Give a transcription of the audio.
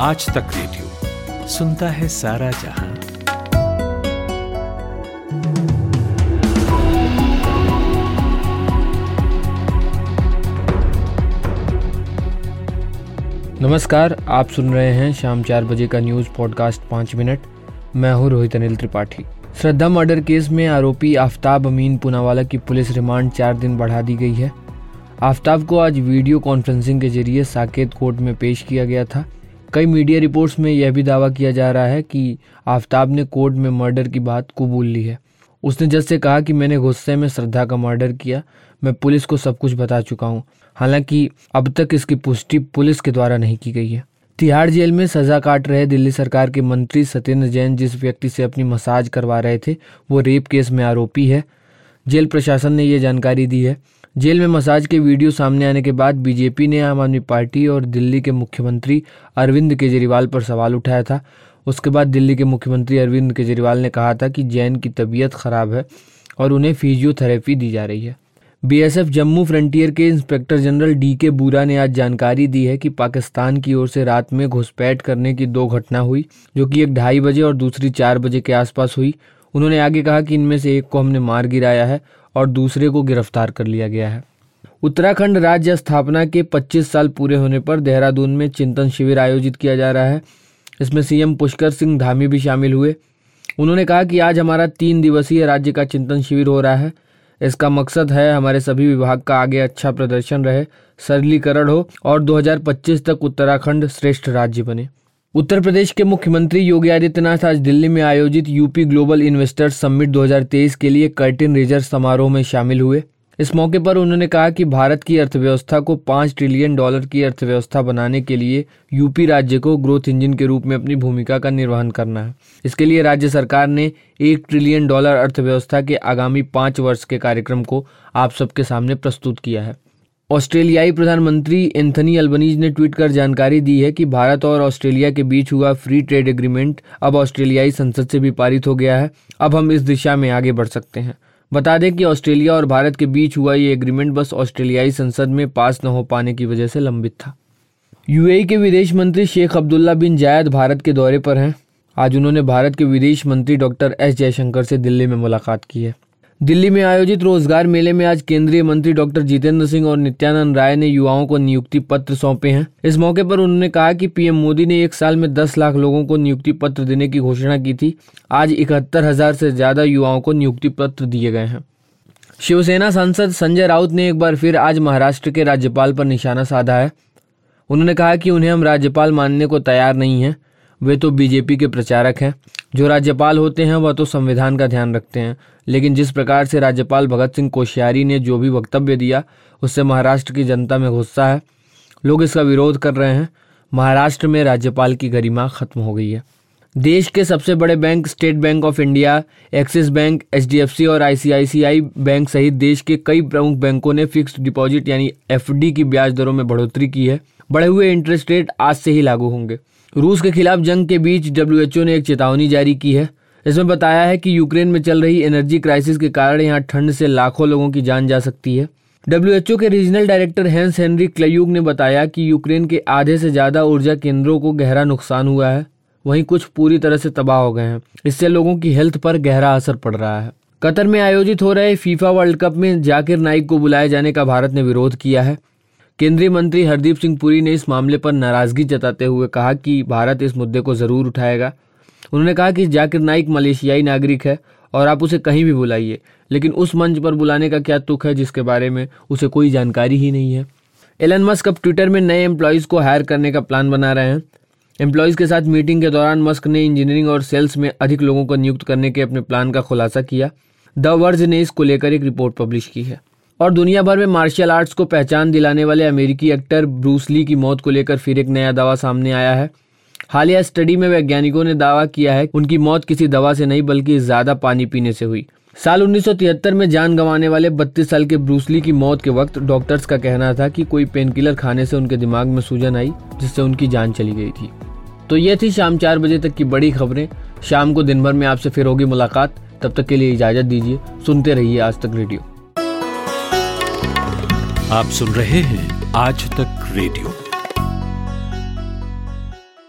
आज तक रेडियो सुनता है सारा जहाँ। नमस्कार, आप सुन रहे हैं शाम चार बजे का न्यूज़ पॉडकास्ट पाँच मिनट। मैं हूँ रोहित अनिल त्रिपाठी। श्रद्धा मर्डर केस में आरोपी आफ्ताब अमीन पुनावाला की पुलिस रिमांड चार दिन बढ़ा दी गई है। आफ्ताब को आज वीडियो कॉन्फ्रेंसिंग के ज़रिए साकेत कोर्ट में पेश किया गया था। कई मीडिया रिपोर्ट्स में यह भी दावा किया जा रहा है कि आफ्ताब ने कोर्ट में मर्डर की बात कबूल ली है। उसने जज से कहा कि मैंने गुस्से में श्रद्धा का मर्डर किया, मैं पुलिस को सब कुछ बता चुका हूँ। हालाँकि अब तक इसकी पुष्टि पुलिस के द्वारा नहीं की गई है। तिहाड़ जेल में सजा काट रहे दिल्ली सरकार के मंत्री सत्येंद्र जैन जिस व्यक्ति से अपनी मसाज करवा रहे थे, वो रेप केस में आरोपी है। जेल प्रशासन ने ये जानकारी दी है जेल में मसाज के वीडियो सामने आने के बाद बीजेपी ने आम आदमी पार्टी और दिल्ली के मुख्यमंत्री अरविंद केजरीवाल पर सवाल उठाया था। उसके बाद दिल्ली के मुख्यमंत्री अरविंद केजरीवाल ने कहा था कि जैन की तबीयत खराब है और उन्हें फिजियोथेरेपी दी जा रही है। बीएसएफ जम्मू फ्रंटियर के inspector general D K Boora ने आज जानकारी दी है कि पाकिस्तान की ओर से रात में घुसपैठ करने की दो घटना हुई, जो कि एक ढाई बजे और दूसरी चार बजे के आसपास हुई। उन्होंने आगे कहा कि इनमें से एक को हमने मार गिराया है और दूसरे को गिरफ़्तार कर लिया गया है। उत्तराखंड राज्य स्थापना के 25 साल पूरे होने पर देहरादून में चिंतन शिविर आयोजित किया जा रहा है। इसमें सीएम पुष्कर सिंह धामी भी शामिल हुए। उन्होंने कहा कि आज हमारा तीन दिवसीय राज्य का चिंतन शिविर हो रहा है। इसका मकसद है हमारे सभी विभाग का आगे अच्छा प्रदर्शन रहे, सरलीकरण हो और 2025 तक उत्तराखंड श्रेष्ठ राज्य बने। उत्तर प्रदेश के मुख्यमंत्री योगी आदित्यनाथ आज दिल्ली में आयोजित यूपी ग्लोबल इन्वेस्टर्स समिट 2023 के लिए कर्टिन रेजर समारोह में शामिल हुए। इस मौके पर उन्होंने कहा कि भारत की अर्थव्यवस्था को पाँच ट्रिलियन डॉलर की अर्थव्यवस्था बनाने के लिए यूपी राज्य को ग्रोथ इंजन के रूप में अपनी भूमिका का निर्वहन करना है। इसके लिए राज्य सरकार ने एक ट्रिलियन डॉलर अर्थव्यवस्था के आगामी पाँच वर्ष के कार्यक्रम को आप सबके सामने प्रस्तुत किया है। ऑस्ट्रेलियाई प्रधानमंत्री एंथनी अल्बनीज ने ट्वीट कर जानकारी दी है कि भारत और ऑस्ट्रेलिया के बीच हुआ फ्री ट्रेड एग्रीमेंट अब ऑस्ट्रेलियाई संसद से भी पारित हो गया है। अब हम इस दिशा में आगे बढ़ सकते हैं। बता दें कि ऑस्ट्रेलिया और भारत के बीच हुआ ये एग्रीमेंट बस ऑस्ट्रेलियाई संसद में पास न हो पाने की वजह से लंबित था। यूएई के विदेश मंत्री शेख अब्दुल्ला बिन जायद भारत के दौरे पर हैं। आज उन्होंने भारत के विदेश मंत्री डॉक्टर एस जयशंकर से दिल्ली में मुलाकात की है। दिल्ली में आयोजित रोज़गार मेले में आज केंद्रीय मंत्री डॉक्टर जितेंद्र सिंह और नित्यानंद राय ने युवाओं को नियुक्ति पत्र सौंपे हैं। इस मौके पर उन्होंने कहा कि पीएम मोदी ने एक साल में 10 लाख लोगों को नियुक्ति पत्र देने की घोषणा की थी। आज इकहत्तर हज़ार से ज़्यादा युवाओं को नियुक्ति पत्र दिए गए हैं। शिवसेना सांसद संजय राउत ने एक बार फिर आज महाराष्ट्र के राज्यपाल पर निशाना साधा है। उन्होंने कहा कि उन्हें हम राज्यपाल मानने को तैयार नहीं हैं। वे तो बीजेपी के प्रचारक हैं। जो राज्यपाल होते हैं, वह तो संविधान का ध्यान रखते हैं। लेकिन जिस प्रकार से राज्यपाल भगत सिंह कोश्यारी ने जो भी वक्तव्य दिया, उससे महाराष्ट्र की जनता में गुस्सा है। लोग इसका विरोध कर रहे हैं। महाराष्ट्र में राज्यपाल की गरिमा खत्म हो गई है। देश के सबसे बड़े bank, state bank of India, Axis bank H और आईसीआईसीआई बैंक सहित देश के कई प्रमुख बैंकों ने फिक्स्ड डिपॉजिट यानी एफडी की ब्याज दरों में बढ़ोतरी की है। बढ़े हुए इंटरेस्ट रेट आज से ही लागू होंगे। रूस के खिलाफ जंग के बीच डब्ल्यूएचओ ने एक चेतावनी जारी की है। इसमें बताया है कि यूक्रेन में चल रही एनर्जी क्राइसिस के कारण यहाँ ठंड से लाखों लोगों की जान जा सकती है। डब्ल्यू के regional director Hans Henry Kluge ने बताया कि यूक्रेन के आधे से ज़्यादा ऊर्जा केंद्रों को गहरा नुकसान हुआ है। वहीं कुछ पूरी तरह से तबाह हो गए हैं। इससे लोगों की हेल्थ पर गहरा असर पड़ रहा है। कतर में आयोजित हो रहे फीफा वर्ल्ड कप में जाकिर नाइक को बुलाए जाने का भारत ने विरोध किया है। केंद्रीय मंत्री हरदीप सिंह पुरी ने इस मामले पर नाराज़गी जताते हुए कहा कि भारत इस मुद्दे को ज़रूर उठाएगा। उन्होंने कहा कि जाकिर नाइक मलेशियाई नागरिक है और आप उसे कहीं भी बुलाइए, लेकिन उस मंच पर बुलाने का क्या तुक है जिसके बारे में उसे कोई जानकारी ही नहीं है? एलन मस्क अब ट्विटर में नए एम्प्लॉयज़ को हायर करने का प्लान बना रहे हैं। एम्प्लॉयज़ के साथ मीटिंग के दौरान मस्क ने इंजीनियरिंग और सेल्स में अधिक लोगों को नियुक्त करने के अपने प्लान का खुलासा किया। द वर्ज ने इसको लेकर एक रिपोर्ट पब्लिश की है। और दुनिया भर में मार्शल आर्ट्स को पहचान दिलाने वाले अमेरिकी एक्टर ब्रूसली की मौत को लेकर फिर एक नया दावा सामने आया है। हालिया स्टडी में वैज्ञानिकों ने दावा किया है उनकी मौत किसी दवा से नहीं, बल्कि ज़्यादा पानी पीने से हुई। साल 1973 में जान गंवाने वाले 32 साल के ब्रूसली की मौत के वक्त डॉक्टर्स का कहना था कि कोई पेनकिलर खाने से उनके दिमाग में सूजन आई, जिससे उनकी जान चली गई थी। तो ये थी शाम चार बजे तक की बड़ी खबरें। शाम को दिन भर में आपसे फिर होगी मुलाकात। तब तक के लिए इजाज़त दीजिए। सुनते रहिए आज तक रेडियो। आप सुन रहे हैं आज तक रेडियो।